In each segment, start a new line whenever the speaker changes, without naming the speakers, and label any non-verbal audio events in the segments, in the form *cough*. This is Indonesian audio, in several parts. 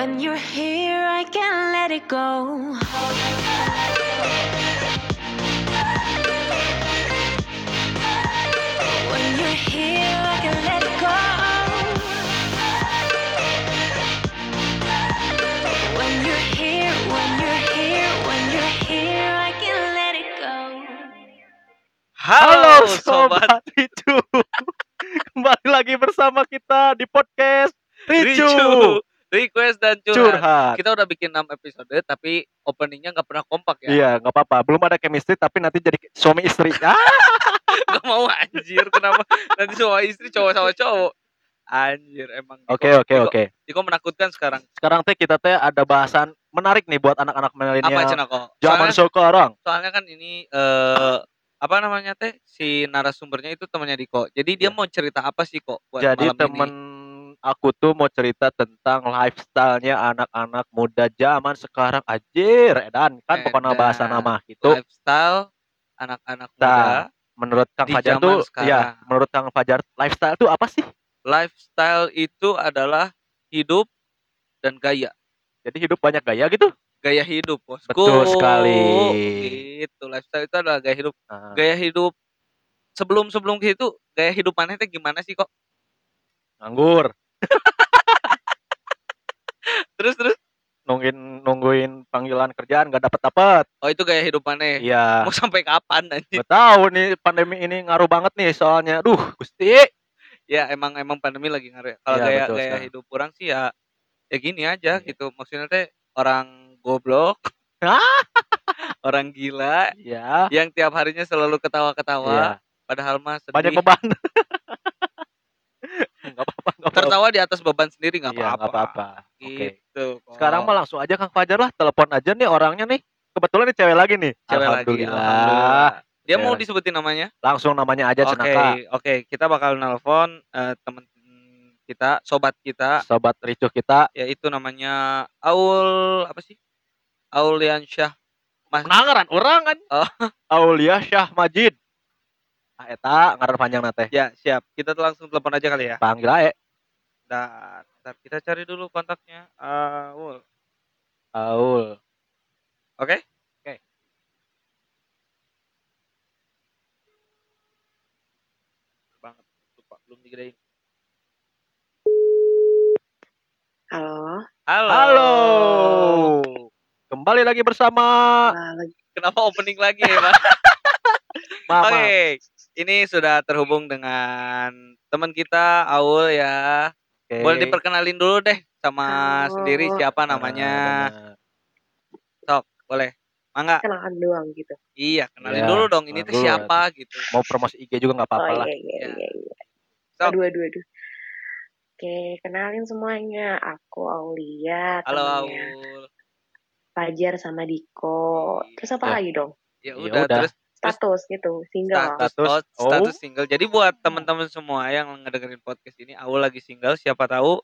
When you're here, I can't let it go. When you're here, I can't let it go. When you're here, when you're here, when you're here, I can't let it go.
Halo,
Halo
sobat,
sobat *laughs* Ricu. Kembali lagi bersama kita di podcast Ricu,
Ricu, request dan curhat.
Curhat.
Kita udah bikin 6 episode tapi openingnya nggak pernah kompak ya.
Iya, nggak apa-apa. Belum ada chemistry tapi nanti jadi suami istri. *laughs* Ah,
Gak mau anjir, kenapa nanti semua istri cowok sama cowok. Anjir, emang.
Oke, oke, oke.
Diko menakutkan sekarang.
Sekarang teh kita teh ada bahasan menarik nih buat anak-anak
Apa
milenial
Cina kok?
zaman sekarang.
soalnya kan ini eh apa namanya teh si narasumbernya itu temannya Diko. Jadi dia
Iya.
mau cerita apa sih kok buat
Jadi
malam
temen
ini?
Aku tuh mau cerita tentang lifestyle-nya anak-anak muda zaman sekarang. Anjir, edan kan pokoknya bahasa nama gitu.
lifestyle anak-anak
Nah,
muda.
Menurut Kang Fajar
zaman
tuh,
sekarang.
ya, menurut Kang Fajar lifestyle tuh apa sih?
Lifestyle itu adalah hidup dan gaya.
Jadi hidup banyak gaya gitu.
Gaya hidup, bosku.
Betul sekali.
Gitu. Lifestyle itu adalah gaya hidup.
Nah,
Gaya hidup sebelum-sebelum itu gaya hidup mana teh gimana sih kok?
nganggur, *laughs*
Terus terus.
nungguin nungguin panggilan kerjaan nggak dapat dapat.
Oh, itu gaya hidup mana?
Iya.
Mau sampai kapan anjir?
Nggak tahu nih pandemi ini ngaruh banget nih soalnya. Duh, Gusti.
Ya emang emang pandemi lagi ngaruh. ya. Kalau
Iya,
gaya
betul
gaya
sekali.
hidup orang sih ya ya gini aja
Iya.
gitu. Maksudnya teh orang goblok. *laughs* Orang gila
Ya.
yang tiap harinya selalu ketawa-ketawa padahal mah sedih.
Banyak beban. Nggak apa-apa,
tertawa di atas beban sendiri nggak
Iya,
apa-apa.
nggak apa-apa. Oke.
Gitu. kok.
Sekarang mah langsung aja Kang Fajar lah, telepon aja nih orangnya nih. Kebetulan nih cewek lagi nih.
Cewek lagi,
Alhamdulillah.
alhamdulillah. Dia
Cewek
mau disebutin namanya?
Langsung namanya aja
Oke,
Cenaka.
oke. Kita bakal nelpon eh, temen kita, sobat kita,
Sobat ricuh kita.
yaitu namanya Aul apa sih? Auliansyah. Mas,
Nangaran orang kan.
Oh.
Aulia Syah Majid. Ah eta ngaran panjang nate.
ya siap. Kita langsung telepon aja kali ya.
Panggil ae.
Dan ntar kita cari dulu kontaknya. Aul.
Aul.
Oke?
Oke.
Banget. Lupa belum digedein.
Halo,
Halo.
Halo. Kembali lagi bersama
ah, lagi
Kenapa opening lagi ya, *laughs* Mas? Oke, ini sudah terhubung dengan teman kita Aul ya.
Oke.
Boleh diperkenalin dulu deh sama
Halo.
sendiri siapa namanya.
benar.
Sok, boleh. Mangga.
kenalan doang gitu.
Iya, kenalin
Iya,
dulu dong ini tuh siapa gitu.
Mau promosi IG juga nggak apa-apa
oh
lah.
iya iya
Ya.
iya iya.
Sok.
Aduh aduh aduh. Oke, kenalin semuanya. Aku Aulia,
Halo
temennya
Aul.
Fajar sama Diko.
Iya.
Terus apa
Ya.
lagi dong?
Ya
Ya
udah
udah.
terus
Status gitu, single.
status
Status.
oh, status single. Jadi buat teman-teman semua yang ngedengerin podcast ini, Aul lagi single, siapa tahu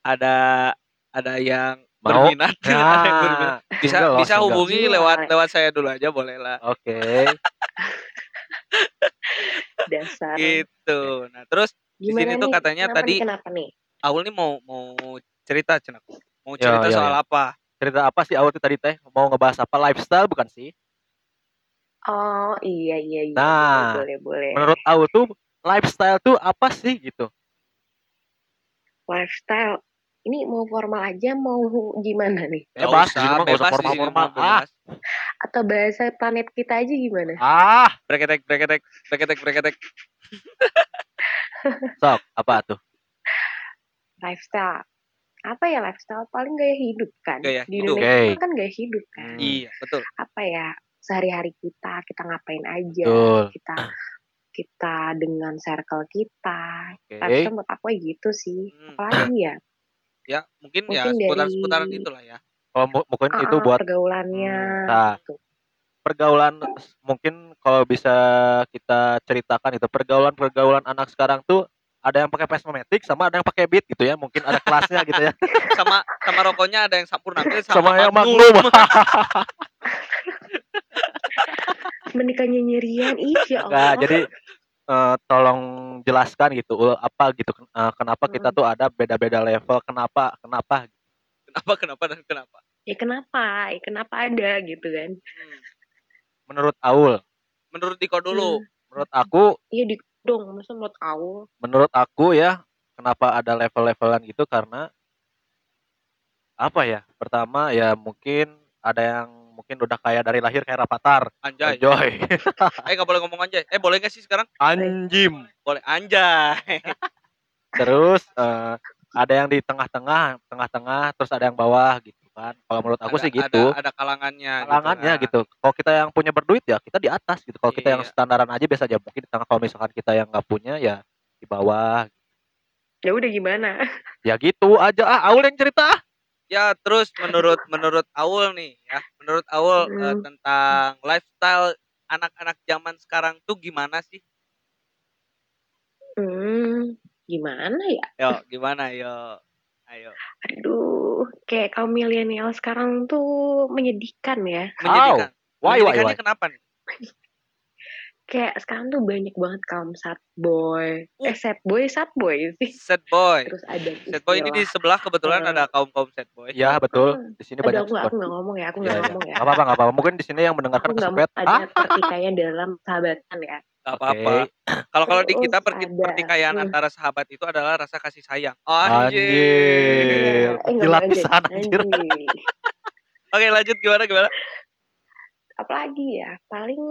ada ada yang
Mau?
berminat, *laughs* ada yang berminat.
Nah,
Bisa
single loh,
bisa
single.
hubungi
Gila.
lewat lewat saya dulu aja boleh lah.
Oke. *laughs*
Dasar.
Gitu. Nah, terus di sini tuh katanya
kenapa
tadi
nih, kenapa nih?
Aul nih mau mau cerita Cen, aku. Mau
Ya,
cerita
ya,
soal
ya.
apa?
Cerita apa sih Aul tuh tadi teh? Mau ngebahas apa? Lifestyle bukan sih?
Oh iya iya iya.
Nah,
boleh boleh. boleh.
Menurut Aul tuh lifestyle tuh apa sih gitu?
Lifestyle. Ini mau formal aja mau gimana nih?
Nggak
Bebas, di sini mah nggak usah
bebas di sini
formal-formal.
mah bebas.
Atau bahasa planet kita aja gimana?
Ah,
Breketek breketek breketek breketek. *laughs*
sok apa tuh?
lifestyle apa ya lifestyle paling gaya hidup kan
Gaya
di
hidup.
Indonesia
Oke.
kan gaya hidup kan
Hmm.
Iya, betul.
apa ya sehari-hari kita kita ngapain aja
Betul.
kita kita dengan circle kita
Oke.
lifestyle menurut aku ya gitu sih
Hmm.
apalagi ya *clears throat*
Ya, mungkin, ya
Mungkin
seputar-seputaran
dari-
itulah ya.
Kalau mu- mungkin
Ah,
itu buat
pergaulannya
Hmm, nah.
gitu.
pergaulan mungkin kalau bisa kita ceritakan itu pergaulan-pergaulan anak sekarang tuh ada yang pakai plasmatic sama ada yang pakai beat gitu ya mungkin ada kelasnya gitu ya *laughs*
Sama sama rokoknya ada yang sampurna sama,
sama, yang
Magnum. *laughs*
magnum
menikahnya nyerian ih ya
Nah,
Allah
jadi eh, tolong jelaskan gitu Ul, apa gitu eh, kenapa kita
Hmm.
tuh ada beda-beda level kenapa kenapa
Kenapa kenapa dan kenapa?
Ya kenapa? Ya kenapa ada gitu kan?
Hmm.
Menurut Aul,
Menurut Diko dulu.
Hmm.
menurut aku,
Iya di dong, masa menurut Aul?
menurut aku ya, kenapa ada level-levelan gitu karena apa ya? Pertama ya mungkin ada yang mungkin udah kayak dari lahir kayak Rapatar.
Anjay.
Enjoy. *laughs*
Eh nggak boleh ngomong anjay. Eh boleh nggak sih sekarang?
Anjim.
Boleh anjay. *laughs*
Terus eh, ada yang di tengah-tengah, tengah-tengah, terus ada yang bawah gitu kan. Kalau menurut aku
Ada-
sih gitu.
Ada, ada kalangannya.
Kalangannya
kan.
gitu. Kalau kita yang punya berduit ya kita di atas gitu. Kalau kita yang
Iya.
standaran aja biasa aja. Mungkin di tengah kalau misalkan kita yang nggak punya ya di bawah.
Ya udah gimana?
Ya gitu aja. Ah, Aul yang cerita.
Ya terus menurut menurut Aul nih ya, menurut Aul
Hmm.
tentang lifestyle anak-anak zaman sekarang tuh gimana sih?
Hmm, gimana ya?
Yo gimana yo? Ayo.
Aduh, kayak kaum milenial sekarang tuh menyedihkan ya.
Menyedihkan.
Why, why,
Menyedihkannya
why?
kenapa nih?
Kayak sekarang tuh banyak banget kaum sad boy.
Uh.
Eh sad boy, sad boy sih.
Sad boy.
Terus ada
Sad boy ini di
istilah-
sebelah kebetulan
Eh.
ada kaum kaum sad boy.
Ya betul.
Hmm.
Di sini
Aduh,
banyak
aku nggak, aku ngomong ya, aku
Iya,
nggak
iya.
ngomong ya.
Nggak apa-apa, nggak apa-apa. Mungkin di sini yang
Aku
mendengarkan
nggak mau
kesepet.
ada
Ah,
pertikaian dalam sahabatan ya.
Gak
Oke.
apa-apa. Kalau kalau di kita perti-
ada,
pertikaian
hmm.
antara sahabat itu adalah rasa kasih sayang.
Anjir.
Anjir.
Eh,
pisan, anjir.
Anjir.
Oke lanjut gimana gimana?
Apalagi ya, paling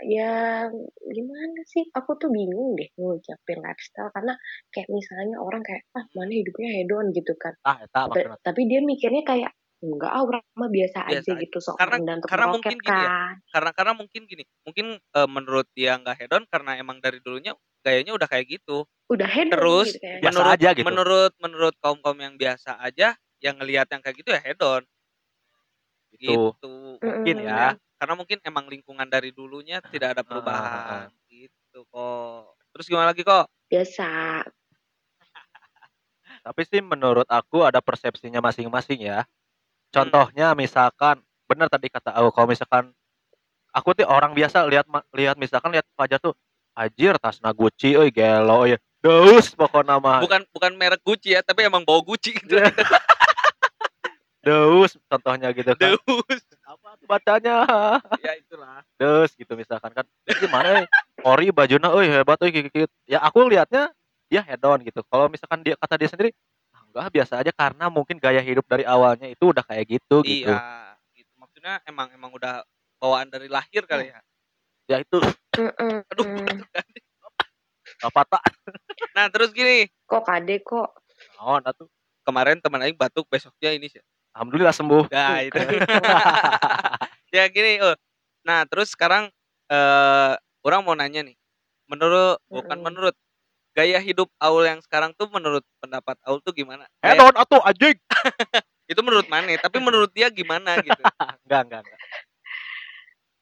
ya gimana sih? Aku tuh bingung deh ngucapin lifestyle karena kayak misalnya orang kayak ah mana hidupnya hedon gitu kan.
Ah, eta
Tapi,
maksudnya.
tapi dia mikirnya kayak enggak ah orang mah biasa,
Biasa
aja
aja.
gitu sok
Karena-
rendah untuk
karena
meroket
mungkin gini ya,
kan.
Karena karena mungkin gini, mungkin eh, menurut dia nggak hedon karena emang dari dulunya gayanya udah kayak gitu.
Udah hedon
Terus
gitu.
Biasa
menurut
aja gitu.
menurut menurut kaum kaum yang biasa aja yang ngelihat yang kayak gitu ya hedon
Gitu.
gitu.
Mungkin ya.
Karena mungkin emang lingkungan dari dulunya tidak ada
Ah, ah,
perubahan gitu kok. Terus gimana lagi kok?
Biasa. *laughs*
Tapi sih menurut aku ada persepsinya masing-masing ya.
Hmm.
Contohnya misalkan bener tadi kata aku kalau misalkan aku tuh orang biasa lihat ma- lihat misalkan lihat Fajar tuh anjir tasna Gucci euy gelo euy. Deus pokoknya mah.
Bukan bukan merek Gucci ya, tapi emang bawa Gucci gitu. *laughs*
Deus contohnya gitu kan.
Deus.
Apa tuh bacanya?
ya itulah.
Deus gitu misalkan kan. Ini gimana euy? Ori bajuna euy hebat euy gitu. Ya aku lihatnya dia head on gitu. Kalau misalkan dia kata dia sendiri "Ah, enggak biasa aja karena mungkin gaya hidup dari awalnya itu udah kayak gitu gitu.
Iya, gitu. Maksudnya emang emang udah bawaan dari lahir kali ya.
Ya itu.
Aduh.
Apa tak
Nah, terus gini,
Kok kade kok?
naon atuh.
kemarin teman aing batuk, besoknya ini sih.
Alhamdulillah sembuh.
Nah, itu. *laughs* Ya gini, oh. Nah, terus sekarang eh orang mau nanya nih. Menurut bukan
Mm-mm.
menurut gaya hidup Aul yang sekarang tuh menurut pendapat Aul tuh gimana?
Head
Gaya-
on atuh anjing. *laughs*
itu menurut mana? Tapi menurut dia gimana gitu? *laughs*
Enggak, enggak, enggak.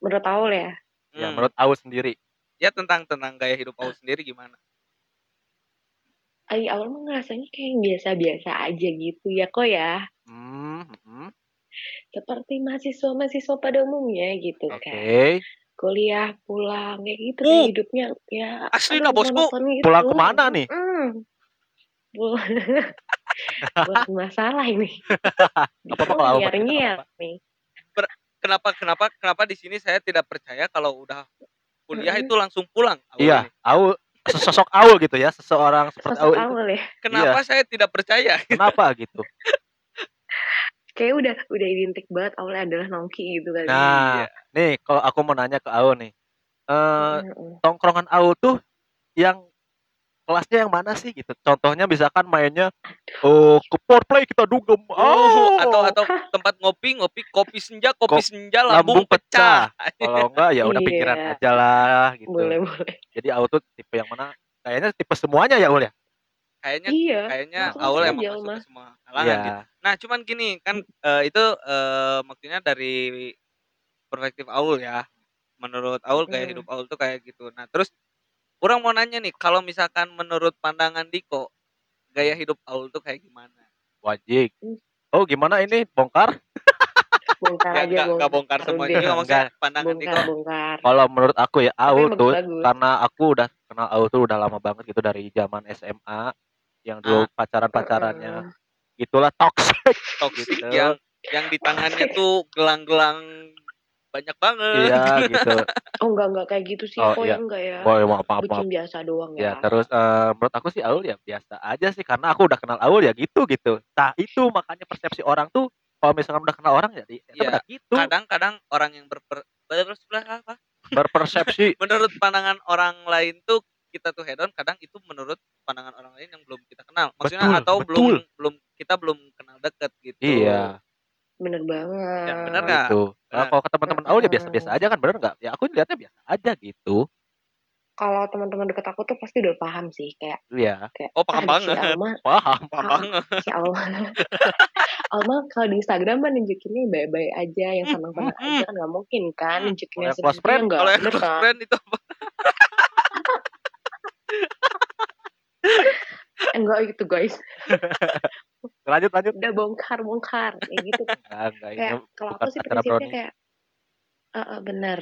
Menurut Aul ya.
Ya
Hmm.
menurut aku sendiri.
ya tentang tentang gaya hidup Aul sendiri gimana?
Ay, Aul mah ngerasanya kayak biasa-biasa aja gitu ya kok ya.
Hmm,
Seperti mahasiswa-mahasiswa pada umumnya gitu
oke.
kan. Kuliah pulang kayak gitu
Uh,
kayak hidupnya ya
asli
aduh,
dah, bosku.
monoton gitu.
Pulang ke mana nih? *laughs*
Mm. Bu- *laughs* Buat masalah ini. *laughs*
Apa-apa kalau Aul bertanya,
Nyiar-nyiar
apa-apa.
nih.
Kenapa kenapa kenapa di sini saya tidak percaya kalau udah kuliah itu langsung pulang?
Iya? Aul sosok Aul gitu ya, seseorang seperti
Sosok
Aul itu.
Aul ya.
Kenapa saya tidak percaya?
Kenapa gitu?
Kayak udah udah identik banget Aul adalah nongki gitu kan.
Nah, nih kalau aku mau nanya ke Aul nih. Eh
Mm-mm.
tongkrongan Aul tuh yang kelasnya yang mana sih gitu? Contohnya misalkan mainnya oh ke play kita dugem.
Oh,
Oh,
atau atau tempat ngopi ngopi kopi senja kopi
Kop-
senja lambung,
lambung pecah.
pecah.
kalau enggak ya udah pinggiran aja lah gitu.
Boleh boleh.
Jadi Aul tuh tipe yang mana? Kayaknya tipe semuanya ya Aul ya?
Kayaknya
Iya.
kayaknya
langsung
Aul emang masuk semua kalangan
Iya.
gitu. Nah, cuman gini kan eh, itu eh, maksudnya dari perspektif Aul ya. Menurut Aul gaya
Mm.
hidup Aul tuh kayak gitu. Nah, terus orang mau nanya nih, kalau misalkan menurut pandangan Diko, gaya hidup Aul tuh kayak gimana?
Wajib.
Hmm.
Oh, gimana ini? Bongkar?
Bongkar
Ya
aja
enggak enggak bongkar
Taruh
semuanya
deh.
juga maksudnya pandangan Diko.
Bongkar bongkar.
Kalau menurut aku ya Aul
emang
tuh
bagus.
karena aku udah kenal Aul tuh udah lama banget gitu dari zaman SMA yang dulu pacaran-pacarannya. Itulah toxic.
toxic
Gitu.
yang yang di tangannya tuh gelang-gelang banyak banget.
Iya gitu. *laughs*
Oh enggak enggak kayak gitu sih.
Oh,
Oh,
iya.
ya enggak ya.
Maaf maaf maaf.
Bucin biasa doang
Ya
ya.
terus eh, menurut aku sih Aul ya biasa aja sih karena aku udah kenal Aul ya gitu gitu. Nah itu makanya persepsi orang tuh kalau misalkan udah kenal orang jadi ya,
Iya.
udah gitu
Kadang-kadang orang yang berper, berper- apa?
berpersepsi *laughs*
menurut pandangan orang lain tuh kita tuh hedon kadang itu menurut pandangan orang lain yang belum kita kenal maksudnya
Betul,
atau
betul.
belum belum kita belum kenal deket gitu
iya
Bener banget.
Ya, bener nggak?
gitu. Nah, kalau ke teman-teman Aul ya biasa-biasa aja kan bener nggak? Ya aku lihatnya biasa aja gitu.
Kalau teman-teman deket aku tuh pasti udah paham sih kayak
Iya.
kayak
Oh, paham
"Ah,
banget.
Si Alma, *laughs*
Paham.
paham
Ah,
banget
si Alma. *laughs* Alma kalau di Instagram mah nunjukinnya baik-baik aja, yang senang-senang aja kan nggak mungkin kan nunjukinnya sedih enggak
kalau yang close
kan?
friend itu apa? *laughs*
Enggak gitu guys. *laughs*
Lanjut lanjut.
Udah bongkar bongkar kayak gitu.
Enggak, enggak
kayak kalau aku sih prinsipnya kayak eh, bener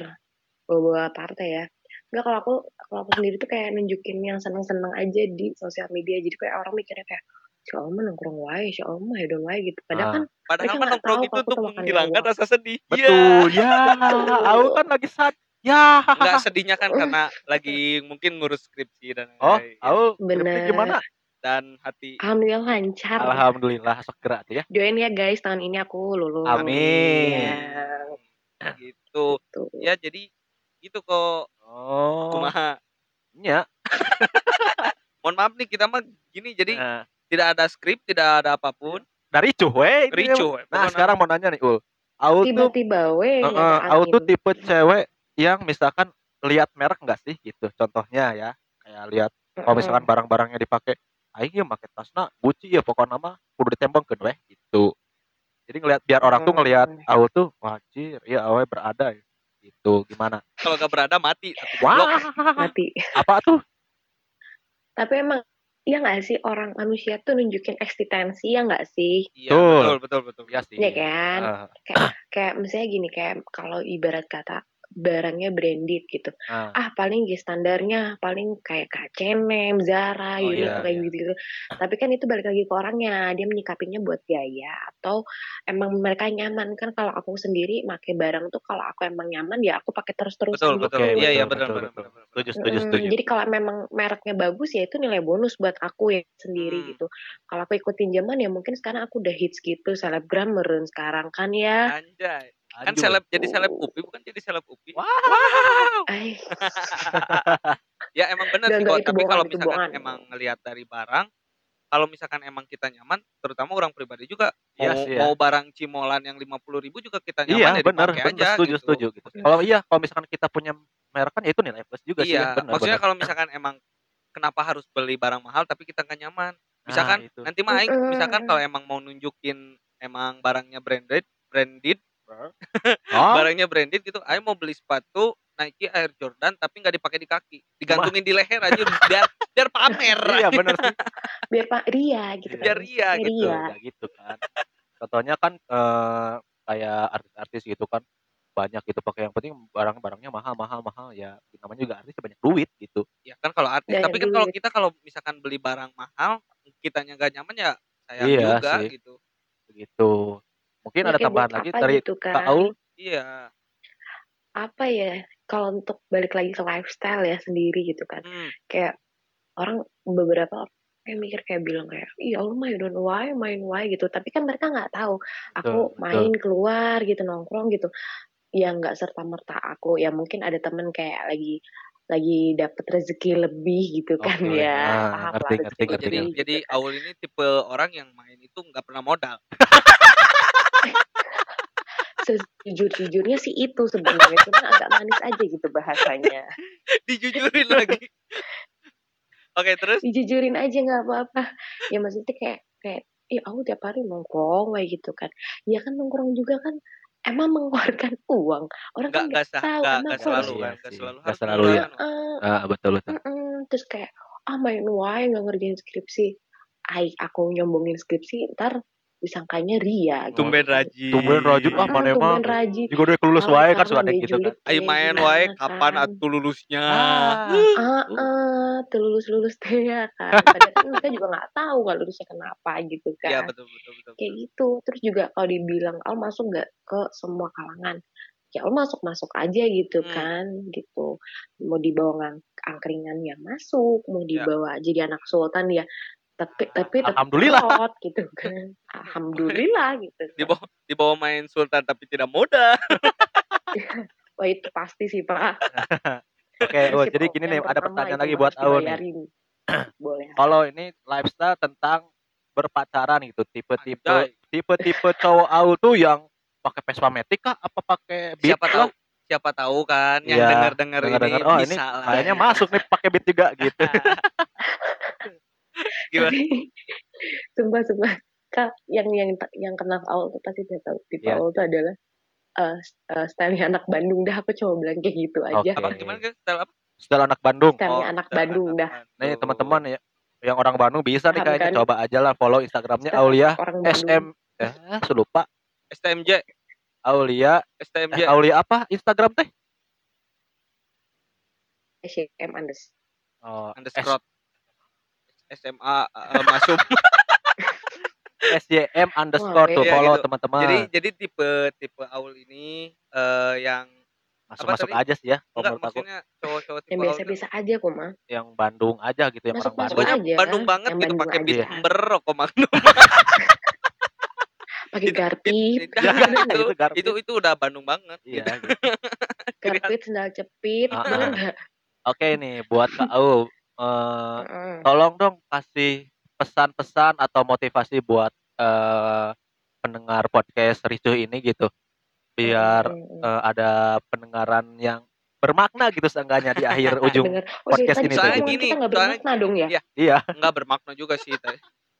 bawa partai ya Enggak kalau aku kalau aku sendiri tuh kayak nunjukin yang seneng-seneng aja di sosial media jadi kayak orang mikirnya kayak si Alma nongkrong wae si Alma hedon wae gitu padahal
Ah.
kan
padahal
nggak
nongkrong itu
kalau aku
untuk menghilangkan rasa sedih Iya. *laughs*
Betul. Ya, aku kan lagi sad. Ya.
nggak sedihnya kan karena lagi mungkin ngurus skripsi dan
Oh,
lain-lain.
aku
Bener.
skripsi gimana?
dan hati
alhamdulillah lancar
Alhamdulillah segera tuh ya.
doain ya guys tahun ini aku lulus
Amin.
ya,
gitu ya jadi gitu kok
Oh.
kumaha
Iya. *laughs*
mohon maaf nih kita mah gini jadi
Nah,
tidak ada skrip tidak ada apa pun
dari ricuh we. ini.
ricuh we.
Nah, sekarang mau nanya nih, Ul.
Tiba-tiba
aku tuh
angin.
tipe cewek yang misalkan lihat merek enggak sih gitu. Contohnya ya, kayak lihat kalau misalkan barang-barangnya dipakai aing ya make tasna Gucci ya pokoknya mah kudu ditembongkeun weh gitu. Jadi ngelihat biar orang tuh ngelihat
Mm.
aku tuh wajir ya awe berada gitu. Gimana?
kalau gak berada mati satu
Wah,
blok
mati
apa tuh?
tapi emang Iya nggak sih orang manusia tuh nunjukin eksistensi ya nggak sih?
iya
Betul.
betul betul betul
Ya sih.
Iya kan?
Ah,
Kayak misalnya gini kayak kalau ibarat kata barangnya branded gitu.
ah.
Ah paling ya standarnya paling kayak H&M, Zara,
Oh,
Uniqlo
iya,
kayak
iya.
gitu gitu. Tapi kan itu balik lagi ke orangnya. Dia menyikapinya buat gaya atau emang mereka nyaman kan kalau aku sendiri pakai barang tuh kalau aku emang nyaman ya aku pakai terus terusan
betul
gitu.
betul iya iya
betul,
benar
betul, Setuju, setuju, setuju.
Jadi kalau memang mereknya bagus ya itu nilai bonus buat aku ya sendiri
Hmm.
gitu. Kalau aku ikutin zaman ya mungkin sekarang aku udah hits gitu selebgram meren sekarang kan ya.
anjay kan seleb jadi seleb upi bukan jadi seleb upi
Wah.
Ay, *laughs*
ya emang benar sih kok tapi kalau
itu
misalkan emang ngelihat dari barang kalau misalkan emang kita nyaman terutama orang pribadi juga
Iya
mau,
sih ya.
mau barang cimolan yang lima puluh ribu juga kita nyaman
Iya,
ya
benar, benar,
aja
setuju,
gitu.
setuju gitu. Kalau iya, kalau misalkan kita punya merek kan ya itu nilai plus juga sih ya,
iya
benar,
maksudnya
benar.
kalau misalkan emang kenapa harus beli barang mahal tapi kita nggak nyaman
Nah,
misalkan
itu.
nanti mah aing misalkan kalau emang mau nunjukin emang barangnya branded branded
Oh,
barangnya branded gitu aing mau beli sepatu Nike Air Jordan tapi nggak dipakai di kaki digantungin di leher aja biar biar pamer *laughs*
iya benar sih.
biar Pak Ria gitu
biar
kan.
ria gitu
Ria.
Ya gitu kan. Contohnya kan eh, kayak artis-artis gitu kan banyak gitu pakai yang penting barang-barangnya mahal mahal mahal ya namanya juga artis banyak duit gitu
ya kan kalau artis tapi kan kalau kita kalau misalkan beli barang mahal kitanya nggak nyaman ya sayang
Iya
juga
sih.
gitu
begitu mungkin ada tambahan lagi
apa
dari
gitu
Kak
kan.
Aul
iya
Apa ya? Kalau untuk balik lagi ke lifestyle ya sendiri gitu kan.
hmm.
Kayak orang beberapa orang kayak mikir kayak bilang kayak iya Allah main don't why main why gitu tapi kan mereka nggak tahu aku
Betul,
main keluar gitu nongkrong gitu ya nggak serta merta aku ya mungkin ada temen kayak lagi lagi dapet rezeki lebih gitu kan
Oke,
ya
ah,
paham
ngerti,
lah
ngerti,
rezeki
ngerti,
jadi
lebih
jadi
gitu.
Aul ini tipe orang yang main itu nggak pernah modal *laughs*
sejujur-jujurnya sih itu sebenarnya. Cuma agak manis aja gitu bahasanya. *laughs*
Dijujurin lagi. Oke terus?
Dijujurin aja nggak apa-apa. Ya maksudnya kayak kayak ya aku tiap hari nongkrong kayak gitu kan. Ya kan nongkrong juga kan emang mengeluarkan *laughs* uang. Orang
nggak
kan
nggak
tahu
nggak
emang harus
selalu
Iya
kan nggak
sih,
selalu
nggak
harus
selalu ya.
Eh,
ah betul
terus kayak ah main wae nggak ngerjain skripsi. Ay, aku nyombongin skripsi ntar disangkanya ria gitu.
tumben rajin
Tumben rajin, ah,
Ah,
mana emang
tumben rajin.
juga udah kelulus
Tahu
wae kan suka ada gitu kan.
ayo main wae kapan
kan.
atuh lulusnya
Ah.
Ah, ah, tuh lulus-lulus teh ya kan. Padahal kan kita juga nggak tahu kalau lulusnya kenapa gitu
iya
kan.
betul betul betul,
Kayak gitu. Terus juga kalau dibilang, oh masuk nggak ke semua kalangan? Ya lo masuk-masuk aja gitu
Hmm.
kan, gitu. Mau dibawa ngang- angkringan ya masuk, mau
ya
dibawa jadi anak sultan ya tapi tapi tetap
Alhamdulillah.
kolot gitu kan. Alhamdulillah gitu
di
kan.
bawah di bawah main sultan tapi tidak muda *laughs*
Wah itu pasti sih Pak.
Oke,
Itu
oh, jadi gini nih, ada pertanyaan lagi buat
harus
Aul nih.
dibayarin. *clears throat* Boleh.
Kalau ini lifestyle tentang berpacaran gitu, tipe-tipe tipe-tipe cowok Aul tuh yang pakai Vespa Matic kah apa pakai Beat
siapa tahu siapa tahu kan yang
Iya,
denger denger ini
denger-denger, oh ini
bisa
kayaknya masuk nih pakai Beat juga gitu. *laughs* *laughs*
gimana *laughs*
sumpah sumpah Kak, yang yang yang kenal Aul tuh pasti udah tahu tipe
Iya.
Aul tuh adalah eh uh, stylenya anak Bandung dah aku coba bilang kayak gitu aja.
Oke.
apa gimana kan style apa
Style anak Bandung.
Stylenya anak
style
Bandung dah.
Nih
Bandung.
teman-teman ya, yang orang Bandung bisa nih kayaknya
kan?
coba aja lah follow Instagramnya
Style
Aulia. SM eh selupa
STMJ
Aulia
STMJ
eh, Aulia apa Instagram teh?
SM Andes.
Oh,
underscore SMA uh, masuk *laughs*
SYM underscore tuh
Iya,
follow
gitu.
teman-teman.
jadi jadi tipe tipe Aul ini eh yang
masuk
apa
masuk
tadi?
aja sih ya.
Enggak maksudnya cowok-cowok tipe
Yang
Aul
biasa-biasa aja kok mah.
yang Bandung aja gitu yang orang
Masuk-masuk
Bandung.
aja,
Bandung banget
yang
gitu pakai
aja.
ember magnum *laughs*
Pakai
Itu-
garpit,
itu,
Ya,
itu,
itu garpit.
itu itu udah Bandung banget
Iya.
gitu.
gitu.
garpit sendal cepit, nggak?
Oke nih buat Kak Au eh,
Heeh.
tolong dong kasih pesan-pesan atau motivasi buat eh, pendengar podcast Ricuh ini gitu biar eh, ada pendengaran yang bermakna gitu seenggaknya di akhir *laughs* ujung.
Oh,
podcast
tadi
ini tuh.
Soalnya
omongan
gini,
kita nggak
soalnya
bermakna dong ya?
Iya.
iya *laughs*
nggak bermakna juga sih teh.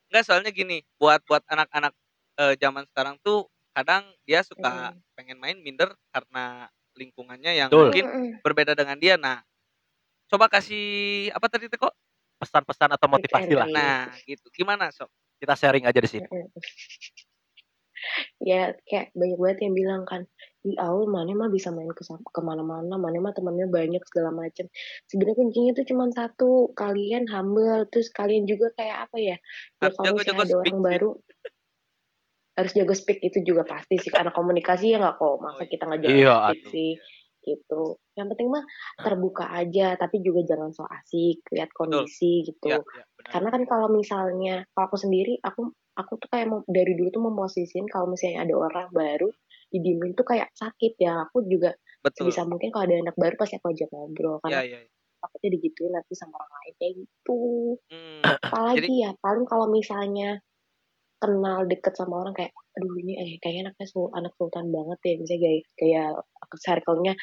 Nggak soalnya gini, buat buat anak-anak eh, zaman sekarang tuh kadang dia suka
Mm.
pengen main minder karena lingkungannya yang
Betul.
mungkin berbeda dengan dia. Nah, coba kasih apa tadi teh kok?
pesan-pesan atau motivasi lah
Iya.
Nah, gitu. Gimana, Sob?
kita sharing aja di sini
ya kayak banyak banget yang bilang kan di awal mana mah bisa main ke ke mana-mana mana mah temannya banyak segala macam sebenarnya kuncinya tuh cuma satu kalian humble terus kalian juga kayak apa ya ya
Harus
kalau misalnya ada
speak
orang baru harus jago speak itu juga pasti sih karena komunikasi ya nggak kok masa
Oh,
kita nggak jago
iya
speak
atuh
sih gitu yang penting mah terbuka aja tapi juga jangan so asik lihat kondisi gitu
Iya, iya, benar.
karena kan kalau misalnya kalau aku sendiri aku aku tuh kayak mau- dari dulu tuh memposisiin kalau misalnya ada orang baru didiemin tuh kayak sakit ya aku juga
Betul.
sebisa mungkin kalau ada anak baru pasti aku ajak ngobrol karena
iya. iya.
takutnya digituin nanti sama orang lain kayak gitu
Hmm,
apalagi
Jadi-
ya paling kalau misalnya kenal deket sama orang kayak aduh ini eh kayaknya anaknya sul anak sultan banget ya misalnya gaya gaya circle-nya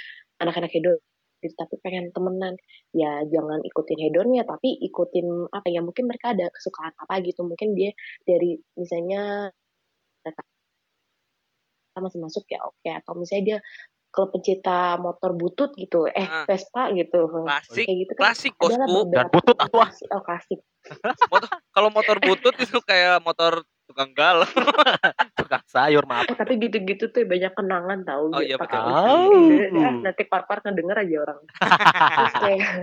anak-anak hedon gitu, tapi pengen temenan. Ya jangan ikutin hedonnya tapi ikutin apa ya mungkin mereka ada kesukaan apa gitu mungkin dia dari misalnya mereka masih masuk ya oke atau misalnya dia klub pecinta motor butut gitu eh
Ah.
Vespa gitu.
Klasik,
kayak gitu kan.
klasik bosku.
Dan butut
klasik. Oh klasik. *laughs*
Motor, kalau motor butut itu kayak motor tukang galau. *laughs*
tukang sayur maaf
Eh, tapi gitu-gitu tuh banyak kenangan tau
Oh, iya,
pakai.
Oh.
Nanti par-par ngedenger aja orang terus kayak *laughs*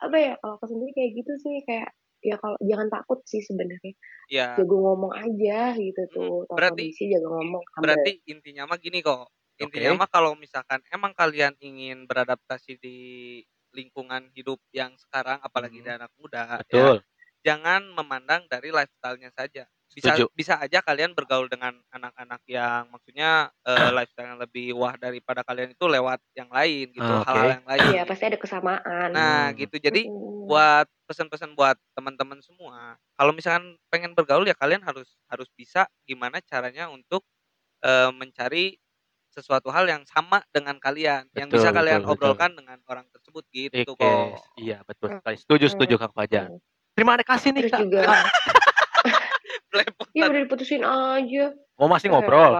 apa ya kalau aku sendiri kayak gitu sih kayak ya kalau jangan takut sih sebenarnya
Ya,
jago ngomong aja gitu tuh tahu
berarti-
kondisi jago ngomong
berarti intinya mah gini kok. Intinya
Oke.
mah kalau misalkan emang kalian ingin beradaptasi di lingkungan hidup yang sekarang apalagi
Hmm.
di anak muda ya,
betul
jangan memandang dari lifestyle-nya saja. Bisa
Setuju.
bisa aja kalian bergaul dengan anak-anak yang maksudnya eh, *clears throat* lifestyle yang lebih wah daripada kalian itu lewat yang lain gitu,
Ah, oke.
hal-hal yang lain.
Iya pasti ada kesamaan
Nah,
Hmm.
gitu. Jadi buat pesan-pesan buat teman-teman semua, kalau misalkan pengen bergaul ya kalian harus harus bisa gimana caranya untuk eh, mencari sesuatu hal yang sama dengan kalian, yang
Betul,
bisa
betul,
kalian
betul.
obrolkan dengan orang tersebut gitu
Oke,
kok.
iya betul sekali. Setuju, setuju Kang Fajar. Terima kasih nih
terus
Kak.
juga *laughs*
Belepotan.
ya udah diputusin aja
Mau masih ngobrol?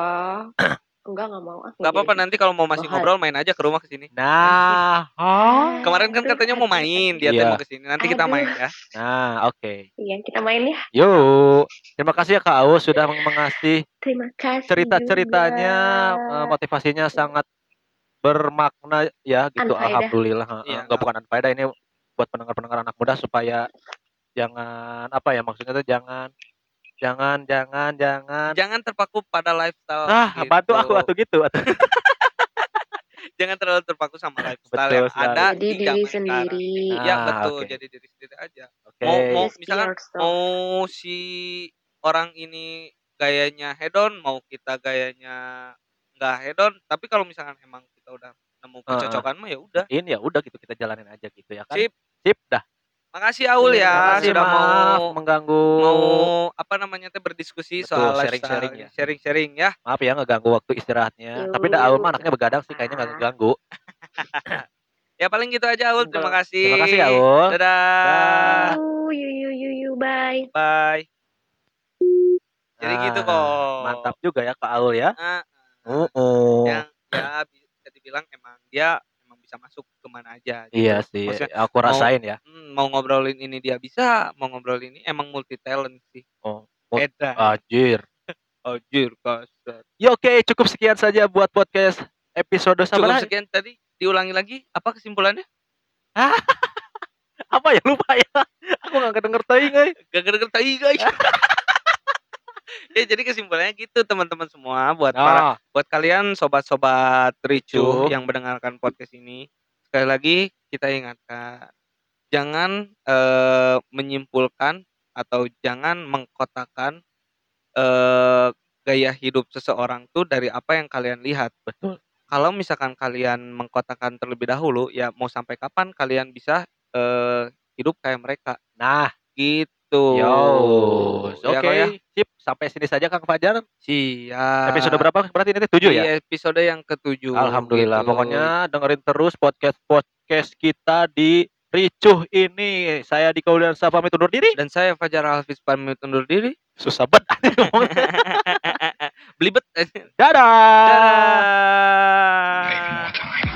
enggak enggak mau ah
Gak apa-apa nanti kalau mau masih
Bohong.
ngobrol main aja ke rumah ke sini.
Nah, oh.
Kemarin kan katanya mau main, dia
Iya.
mau ke sini. Nanti kita
Aduh.
main ya.
Nah, oke.
Iya, kita main ya.
Yuk. Terima kasih ya Kak Aus sudah meng- mengasih
Terima kasih.
cerita-ceritanya,
juga.
eh, motivasinya sangat bermakna ya gitu.
Unfaedah.
Alhamdulillah. Heeh,
Iya.
Nggak bukan unfaedah ini buat pendengar-pendengar anak muda supaya jangan apa ya maksudnya tuh jangan jangan jangan jangan
Jangan terpaku pada lifestyle.
ah
gitu.
bantu aku atau gitu atau *laughs*
Jangan terlalu terpaku sama *laughs* lifestyle
Betul
yang
sekali.
ada
Jadi
di
diri
zaman
sendiri.
sekarang. Ya
Ah,
betul,
oke.
jadi diri sendiri aja.
oke
Mau mau
Just be
misalkan
yourself.
mau si orang ini gayanya hedon, mau kita gayanya nggak hedon, tapi kalau misalkan emang kita udah nemu
Heeh.
kecocokan mah ya udah.
ini ya udah gitu kita jalanin aja gitu ya kan
Sip.
sip dah
Makasih Aul
Terima
ya
Makasih,
sudah
maaf
mau
mengganggu
mau apa namanya teh berdiskusi
Betul,
soal
sharing-sharing ya.
sharing-sharing ya.
maaf ya ngeganggu waktu istirahatnya tapi dah Aul mah anaknya begadang sih kayaknya nggak ngeganggu *laughs*
Ya paling gitu aja Aul, terima kasih.
terima kasih ya Aul
Dadah.
Dah.
Yuh, yuh, yuh, yuh, yuh, bye.
Bye. Jadi gitu
Ah,
kok.
mantap juga ya Kak Aul ya
Ah,
uh -uh.
yang ya bisa dibilang emang dia emang bisa masuk ke mana aja gitu.
iya sih
Maksudnya
aku
mau-
rasain ya
Hmm, mau ngobrolin ini dia bisa, mau ngobrolin ini emang multi talent sih.
oh mul-
Edan.
Anjir. *laughs*
Anjir, kasar.
Ya oke, cukup sekian saja buat podcast episode
Cukup sekian tadi, diulangi lagi apa kesimpulannya? *laughs*
Apa ya lupa ya? *laughs* Aku nggak kedenger teuing euy.
Gak kedenger tai guys. ya jadi kesimpulannya gitu teman-teman semua buat para
Nah,
buat kalian sobat-sobat Ricuh. yang mendengarkan podcast ini sekali lagi kita ingatkan jangan eh, menyimpulkan atau jangan mengkotakan eh, gaya hidup seseorang tuh dari apa yang kalian lihat
betul.
kalau misalkan kalian mengkotakan terlebih dahulu ya mau sampai kapan kalian bisa eh, hidup kayak mereka
Nah,
gitu
yo.
Ya,
Oke,
ya?
sip. Sampai sini saja Kang Fajar.
siap
Episode berapa? Berarti ini tujuh ya?
Episode yang ketujuh
Alhamdulillah.
gitu.
Pokoknya dengerin terus podcast podcast kita di Ricuh ini. Saya di Kaulian pamit undur diri.
dan saya Fajar Alfiz pamit undur diri
Susah banget ngomongnya. *laughs*
belibet
Dadah.
Dadah.